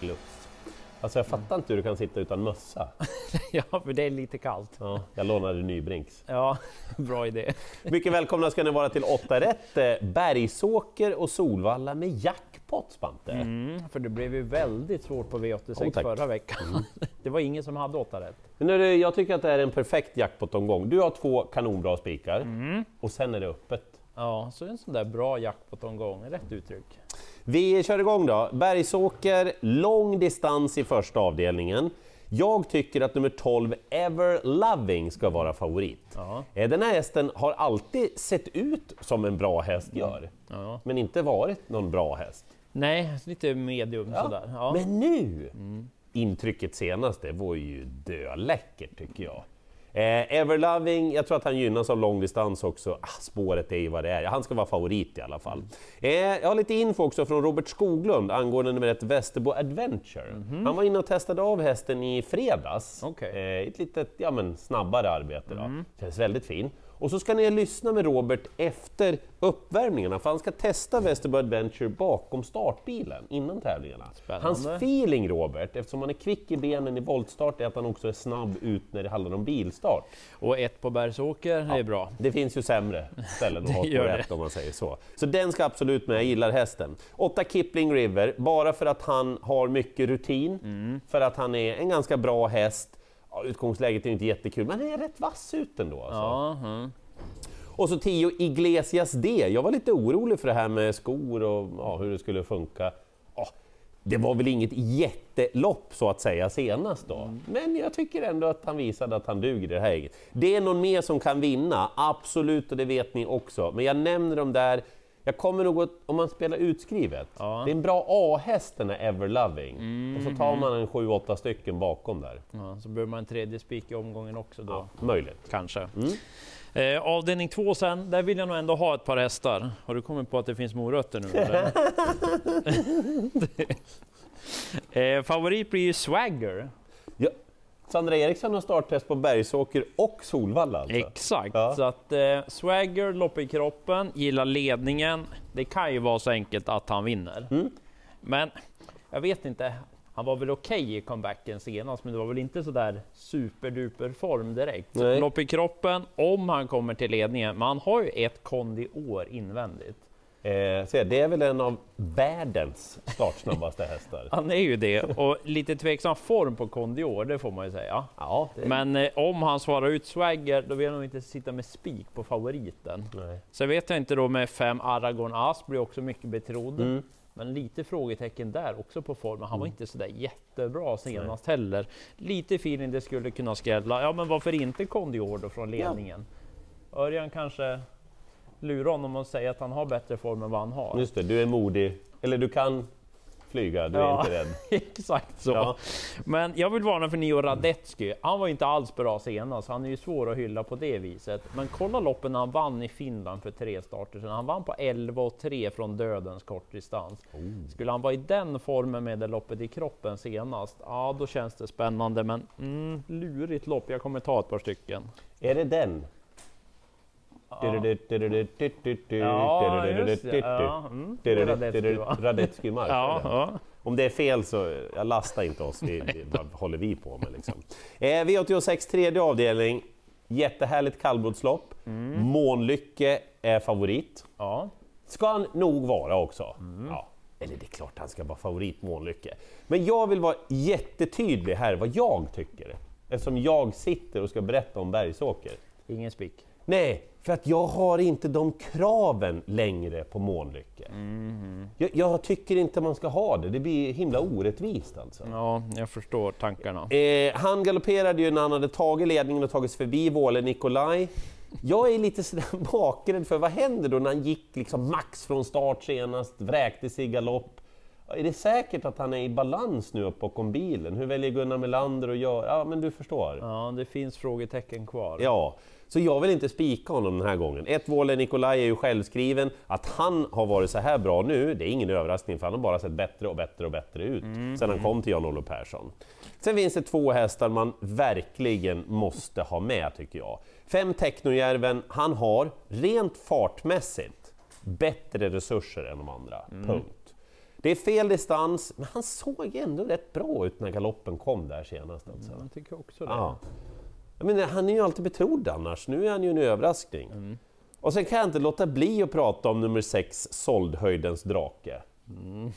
Lux. Alltså jag fattar inte hur du kan sitta utan mössa. ja, för det är lite kallt. Ja, jag lånade Nybrinks. Ja, bra idé. Mycket välkomna ska ni vara till 8 rätt. Eh, Bergsåker och Solvalla med jackpot, Spante. Mm, för det blev ju väldigt svårt på V86 Oh, förra veckan. Det var ingen som hade åtta rätt. Men jag tycker att det är en perfekt jackpot-omgång. Du har två kanonbra spikar och sen är det öppet. Ja, så en sån där bra jackpot-omgång, rätt uttryck. Vi kör igång då. Bergsåker, lång distans i första avdelningen. Jag tycker att nummer 12, Ever Loving, ska vara favorit. Ja. Eh, Den här hästen har alltid sett ut som en bra häst gör, Ja. men inte varit någon bra häst. Nej, lite medium sådär. Ja. Men nu! Intrycket senast, det var ju döläckert tycker jag. Eh, Everloving, jag tror att han gynnas av långdistans också. Ah, spåret är ju vad det är. Han ska vara favorit i alla fall. Eh, jag har lite info också från Robert Skoglund angående nummer ett Västerbo Adventure. Han var inne och testade av hästen i fredags. Okej. Eh, ett litet ja, men, snabbare arbete. Då. Känns väldigt fin. Och så ska ni lyssna med Robert efter uppvärmningarna, för han ska testa Västerbo Adventure bakom startbilen innan tävlingarna. Spännande. Hans feeling Robert, eftersom han är kvick i benen i voltstart, är att han också är snabb ut när det handlar om bilstart. Och ett på Bergsåker, det är bra. Det finns ju sämre ställen att ha på rätt om man säger så. Så den ska absolut med, jag gillar hästen. 8 Kipling River, bara för att han har mycket rutin, Mm. för att han är en ganska bra häst. Ja, utgångsläget är ju inte jättekul, men han är rätt vass ut ändå. Alltså. Ja, mm. Och så 10 Iglesias D. Jag var lite orolig för det här med skor och ja, hur det skulle funka. Ja, det var väl inget jättelopp så att säga senast då, men jag tycker ändå att han visade att han duger i det här gänget. Det är någon mer som kan vinna, absolut, och det vet ni också. Men jag nämner dem där. Jag kommer nog att, om man spelar utskrivet, Ja. det är en bra A-häst den här Everloving. Och så tar man en 7-8 stycken bakom där. ja, så behöver man en tredje spik i omgången också då. Möjligt. Kanske. Eh, avdelning två sen, där vill jag nog ändå ha ett par hästar. Har du kommit på att det finns morötter nu? Eh, favorit blir ju Swagger. Sandra Eriksson har starttest på Bergsåker och Solvalla alltså. Exakt, Ja. så att eh, Swagger, lopp i kroppen, gillar ledningen. Det kan ju vara så enkelt att han vinner. Mm. Men jag vet inte, han var väl okej i comebacken senast, men det var väl inte så där superduper form direkt. Nej. Lopp i kroppen, om han kommer till ledningen, men han har ju ett kondi år invändigt. Eh, så det är väl en av världens startsnabbaste hästar. Han är ju det, och lite tveksam form på kondior, det får man ju säga. Ja, det... Men eh, om han svarar ut Swagger, då vill jag nog inte sitta med spik på favoriten. Nej. Sen vet jag inte då med fem Aragorn Asp blir också mycket betrodd. Mm. Men lite frågetecken där också på formen. Han var inte sådär jättebra senast heller. Lite feeling det skulle kunna skrälla. Ja men varför inte Kondior då från ledningen? Örjan kanske lurar honom och säger att han har bättre form än vad han har. Just det, du är modig. Eller du kan flyga, du är Ja. inte rädd. Exakt så. Ja. Men jag vill varna för Nio Radetzky. Han var inte alls bra senast. Han är ju svår att hylla på det viset. Men kolla loppen han vann i Finland för tre starter sedan. Han vann på 11 och 3 från dödens kortdistans. Skulle han vara i den formen med det loppet i kroppen senast, ja då känns det spännande. Men mm, lurigt lopp. Jag kommer ta ett par stycken. Är det den? Ja, mm. Det är Radetzky, va? Radetzky Mark, Ja, ja. Om det är fel så jag lastar inte oss, vi, vi, vad håller vi på med liksom? Eh, V86 tredje avdelning, jättehärligt kallblodslopp. Månlycke är favorit. ja. Ska han nog vara också. Mm. Ja. Eller det är klart han ska vara favorit Månlycke. Men jag vill vara jättetydlig här vad jag tycker. Eftersom jag sitter och ska berätta om Bergsåker. Ingen spik. Nej, för att jag har inte de kraven längre på Månlycke. Jag, jag tycker inte man ska ha det, det blir himla orättvist alltså. Ja, jag förstår tankarna. Eh, han galopperade ju när han hade tagit ledningen och tagit sig förbi Våle Nikolaj. Jag är lite sådär bakrädd för vad händer då när han gick liksom max från start senast, vräkte sig i galopp. Är det säkert att han är i balans nu upp bakom bilen? Hur väljer Gunnar Melander att göra? Ja, men du förstår. Ja, det finns frågetecken kvar. Ja, så jag vill inte spika honom den här gången. Ett Våle Nikolaj är ju självskriven. Att han har varit så här bra nu, det är ingen överraskning för han har bara sett bättre och bättre och bättre ut sen han kom till Jan-Olof Persson. Sen finns det två hästar man verkligen måste ha med tycker jag. Fem Technojärven, han har rent fartmässigt bättre resurser än de andra. Punkt. Det är fel distans, men han såg ändå rätt bra ut när galoppen kom där senast. Alltså. Jag tycker också det. Ja. Menar, han är ju alltid betrodd annars, nu är han ju en överraskning. Mm. Och sen kan jag inte låta bli att prata om nummer 6, Soldhöjdens drake. Mm.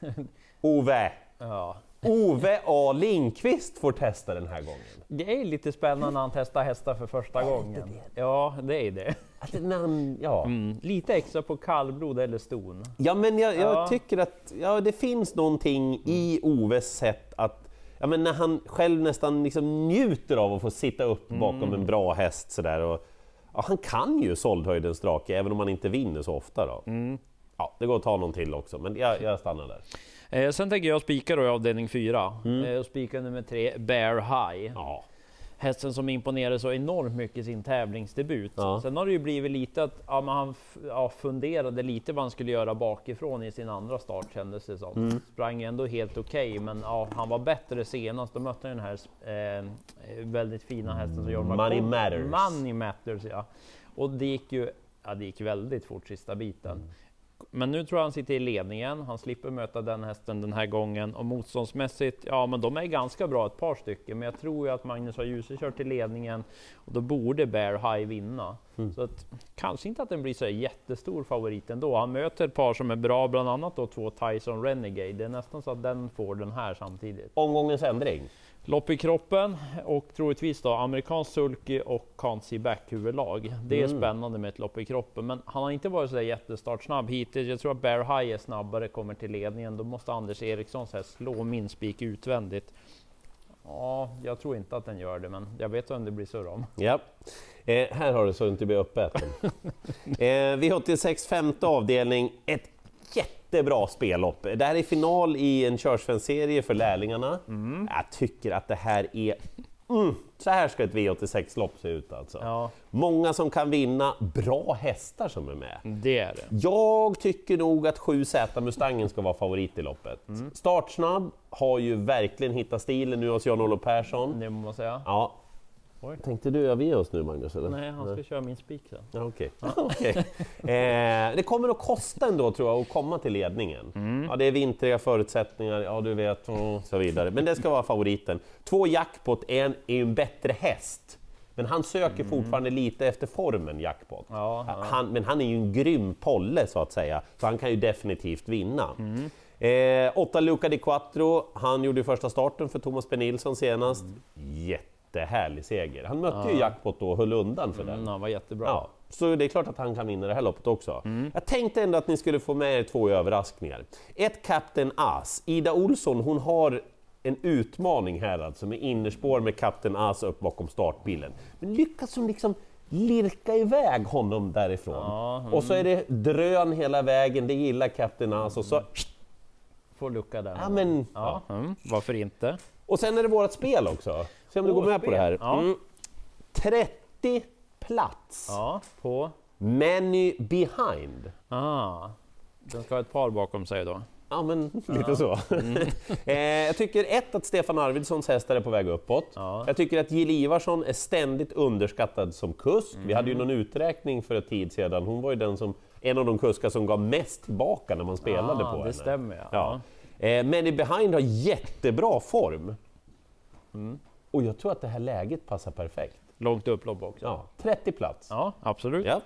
Ove! Ja. Ove A Lindqvist får testa den här gången. Det är lite spännande när han testar hästar för första gången. Ja, det är det. När han, ja. Mm. Lite extra på kallblod eller ston. ja, men jag, jag Ja. tycker att ja, det finns någonting i Oves sätt att Ja, men när han själv nästan liksom njuter av att få sitta upp bakom en bra häst sådär. Och, ja, han kan ju Soldhöjdens drake, även om han inte vinner så ofta. Då. Ja, det går att ta någon till också, men jag, jag stannar där. Eh, sen tänker jag spika då i avdelning 4. Eh, och spika nummer 3, Bear High. Ja. Hästen som imponerade så enormt mycket i sin tävlingsdebut. Ja. Sen har det ju blivit lite att ja, men han ja, funderade lite vad han skulle göra bakifrån i sin andra start kändes det som. Sprang ändå helt okej, men ja, han var bättre senast. Då mötte han den här eh, väldigt fina hästen som Jorma Money Matters. Money Matters, ja. Och det gick ju ja, det gick väldigt fort sista biten. Men nu tror jag han sitter i ledningen. Han slipper möta den hästen den här gången och motståndsmässigt, ja, men de är ganska bra ett par stycken. Men jag tror ju att Magnus har Djuse kört till ledningen och då borde Bear High vinna. Så att, kanske inte att den blir så jättestor favorit ändå. Han möter ett par som är bra, bland annat då två Tyson Renegade. Det är nästan så att den får den här samtidigt. Omgångens ändring. Lopp i kroppen och troligtvis då amerikansk sulky och see back huvudlag. Det är Mm. spännande med ett lopp i kroppen, men han har inte varit så där jättestartsnabb hittills. Jag tror att Bear High är snabbare, kommer till ledningen. Då måste Anders Erikssons häst slå min spik utvändigt. Ja, jag tror inte att den gör det, men jag vet vem det blir surr om. Ja. Eh, här har du så det inte blir uppäten. eh, V86 femte avdelning, ett jättebra spellopp. Det här är final i en körsvenserie för lärlingarna. Jag tycker att det här är... Mm, så här ska ett V86-lopp se ut alltså. Ja, Många som kan vinna, bra hästar som är med. det är det. Jag tycker nog att 7Z Mustangen ska vara favorit i loppet. Startsnabb, har ju verkligen hittat stilen nu hos Jan-Olof Persson. Det måste säga. Ja. Oj. Tänkte du överge oss nu Magnus? Eller? Nej, han ska köra min spik sen. Ja, okej. Okej. eh, det kommer att kosta ändå tror jag att komma till ledningen. Ja, det är vintriga förutsättningar, ja du vet och så vidare. Men det ska vara favoriten. Två jackpot, en är ju en bättre häst. Men han söker fortfarande lite efter formen, jackpot. Ja. Han, men han är ju en grym polle så att säga, så han kan ju definitivt vinna. Eh, åtta Luca Di Quattro, han gjorde ju första starten för Thomas B Nilsson senast. Jättehärlig seger. Han mötte ju jackpot då och höll undan för den. Mm, han var jättebra. Ja, så det är klart att han kan vinna det här loppet också. Jag tänkte ändå att ni skulle få med er två överraskningar. Ett Captain As. Ida Olsson, hon har en utmaning här alltså med innerspår med Captain As upp bakom startbilen. Men lyckas hon liksom lirka iväg honom därifrån? Ja, Och så är det drön hela vägen, det gillar Captain As och så... Får lucka där. Ja, men, ja. Mm, varför inte? Och sen är det vårt spel också. Se om du går med på det här. ja. Mm. 30 plats. Ja, på... Many behind. Ah, den ska ha ett par bakom sig då. Ja, men lite så. eh, jag tycker ett att Stefan Arvidssons hästar är på väg uppåt. Ja. Jag tycker att Jill Ivarsson är ständigt underskattad som kusk. Vi hade ju någon uträkning för ett tid sedan. Hon var ju den som, en av de kuskar som gav mest tillbaka när man spelade Ah, på det henne. stämmer, ja. ja. Eh, Many behind har jättebra form. Och jag tror att det här läget passar perfekt. Långt upplopp också. Ja, 30 plats. Ja, absolut. Ja.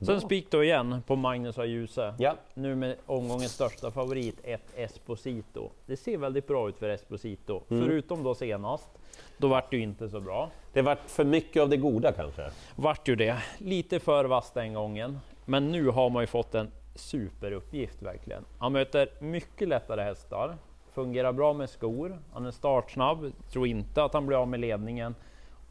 Sen spik då igen på Magnus och Djuse. Ja. Nu med omgångens största favorit, ett Esposito. Det ser väldigt bra ut för Esposito, förutom då senast. Då vart det ju inte så bra. Det vart för mycket av det goda kanske. Vart ju det. Lite för vass den gången. Men nu har man ju fått en superuppgift verkligen. Han möter mycket lättare hästar, fungerar bra med skor, han är startsnabb, tror inte att han blir av med ledningen.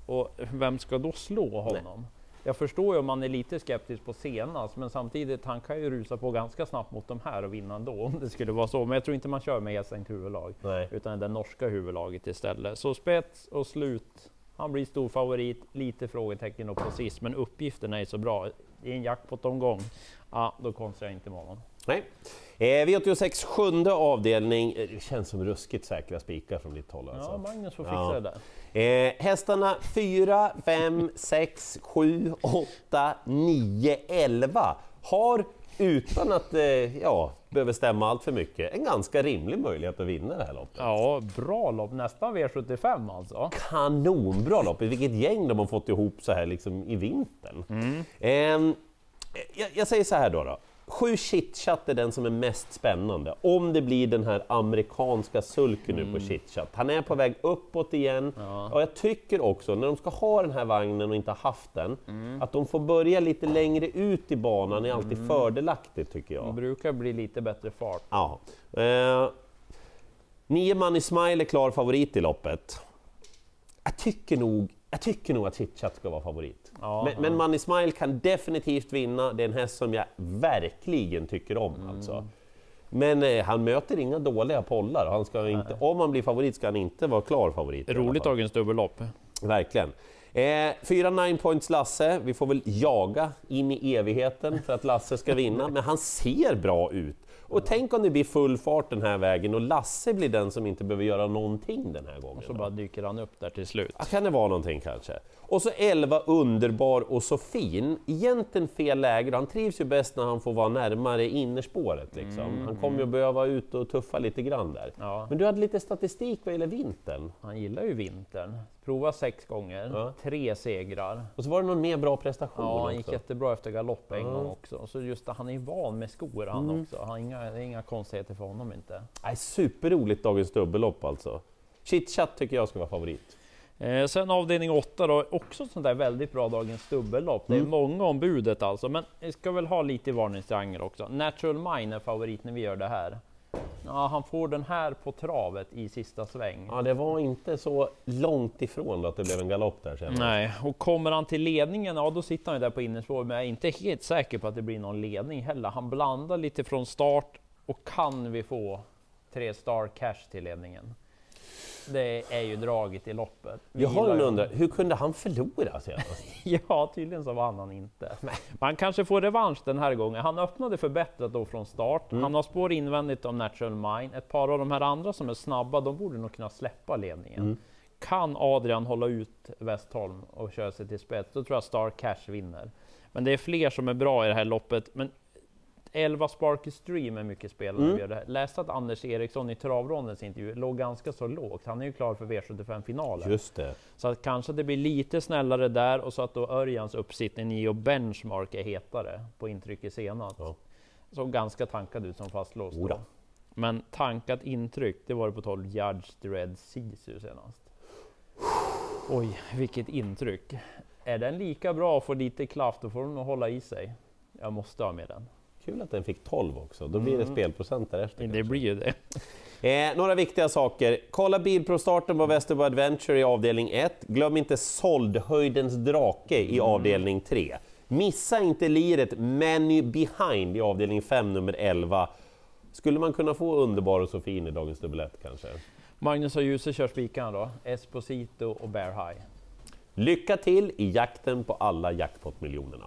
Och vem ska då slå honom? Jag förstår ju om man är lite skeptisk på senast, men samtidigt, han kan ju rusa på ganska snabbt mot de här och vinna ändå om det skulle vara så. Men jag tror inte man kör med Esängt huvudlag, Nej. utan det norska huvudlaget istället. Så spets och slut. Han blir stor favorit, lite frågetecken upp på sist, men uppgiften är så bra. I en jackpot-omgång, ja, då konstrar jag inte med honom. Nej. Eh, V86 sjunde avdelning. Eh, Det känns som ruskigt säkra spikar från ditt håll. Alltså. Ja, Magnus får fixa Ja. det där. Eh, hästarna 4, 5, 6, 7, 8, 9, 11 har utan att eh, ja, behöver stämma allt för mycket, en ganska rimlig möjlighet att vinna det här loppet. Ja, bra lopp. Nästan V75 alltså. Kanonbra lopp! Vilket gäng de har fått ihop så här liksom i vintern. Ehm, jag, jag säger så här då. då. Sju chitchat är den som är mest spännande, om det blir den här amerikanska sulken nu på chitchat. Han är på väg uppåt igen, och jag tycker också, när de ska ha den här vagnen och inte har haft den, att de får börja lite längre ut i banan är alltid fördelaktigt tycker jag. Det brukar bli lite bättre fart. Ja. Eh, nio man i Smile är klar favorit i loppet. Jag tycker nog, jag tycker nog att Chitchat ska vara favorit. Ja, men, men Money Smile kan definitivt vinna, det är en häst som jag verkligen tycker om. Mm. Alltså. Men eh, han möter inga dåliga pollar, han ska inte, om han blir favorit ska han inte vara klar favorit. Roligt dagens dubbellopp. Verkligen. Eh, fyra 9 points Lasse, vi får väl jaga in i evigheten för att Lasse ska vinna, men han ser bra ut. Och tänk om det blir full fart den här vägen och Lasse blir den som inte behöver göra någonting den här gången. Så då. bara dyker han upp där till slut. Ja, kan det vara någonting kanske? Och så 11 underbar och så fin. Egentligen fel läge, han trivs ju bäst när han får vara närmare innerspåret. Liksom. Han kommer ju behöva ut och tuffa lite grann där. Ja. Men du hade lite statistik vad gäller vintern. Han gillar ju vintern. Prova sex gånger, Ja. tre segrar. Och så var det någon mer bra prestation Ja, han gick också. jättebra efter galopp en gång också. Så just det, han är van med skor han Mm. också. Han har inga, det är inga konstigheter för honom inte. Nej, superroligt dagens dubbellopp alltså. Chitchat tycker jag ska vara favorit. Eh, sen avdelning 8 då, också sånt där väldigt bra dagens dubbellopp. Det är Mm. många om budet alltså, men vi ska väl ha lite varningstriangel också. Natural Mine är favorit när vi gör det här. Ja, han får den här på travet i sista sväng. Ja, det var inte så långt ifrån att det blev en galopp där sen. Nej, och kommer han till ledningen, ja då sitter han ju där på innerspår, men jag är inte helt säker på att det blir någon ledning heller. Han blandar lite från start och kan vi få tre star cash till ledningen? Det är ju draget i loppet. Vi Jag har en undran, hur kunde han förlora senast? Ja, tydligen så vann han inte. Man kanske får revansch den här gången. Han öppnade förbättrat då från start. Mm. Han har spår invändigt om Natural Mine. Ett par av de här andra som är snabba, de borde nog kunna släppa ledningen. Mm. Kan Adrian hålla ut Westholm och köra sig till spets, då tror jag Star Cash vinner. Men det är fler som är bra i det här loppet. Men 11 Sparky Stream är mycket spelare. Mm. vi gör det här. Läste att Anders Eriksson i travrondens intervju låg ganska så lågt. Han är ju klar för V75-finalen. Just det. Så att kanske det blir lite snällare där och så att då Örjans uppsittning i och benchmark är hetare på intrycket senast. Ja. Såg ganska tankad ut som fastlåst. Då. Men tankat intryck, det var det på 12 Judge Dread Sisu senast. Oj, vilket intryck! Är den lika bra och får lite klaff, då får den nog hålla i sig. Jag måste ha med den. Kul att den fick 12 också, då blir det spelprocent därefter. Det kanske. blir ju det. Eh, några viktiga saker. Kolla bilprovstarten på Västerbo Adventure i avdelning 1. Glöm inte såldhöjdens drake i avdelning 3. Missa inte liret Many Behind i avdelning 5, nummer 11. Skulle man kunna få Underbar och så fin i dagens dubbelett kanske? Magnus och Djuse kör spikarna då. Esposito och Bear High. Lycka till i jakten på alla jackpot-miljonerna!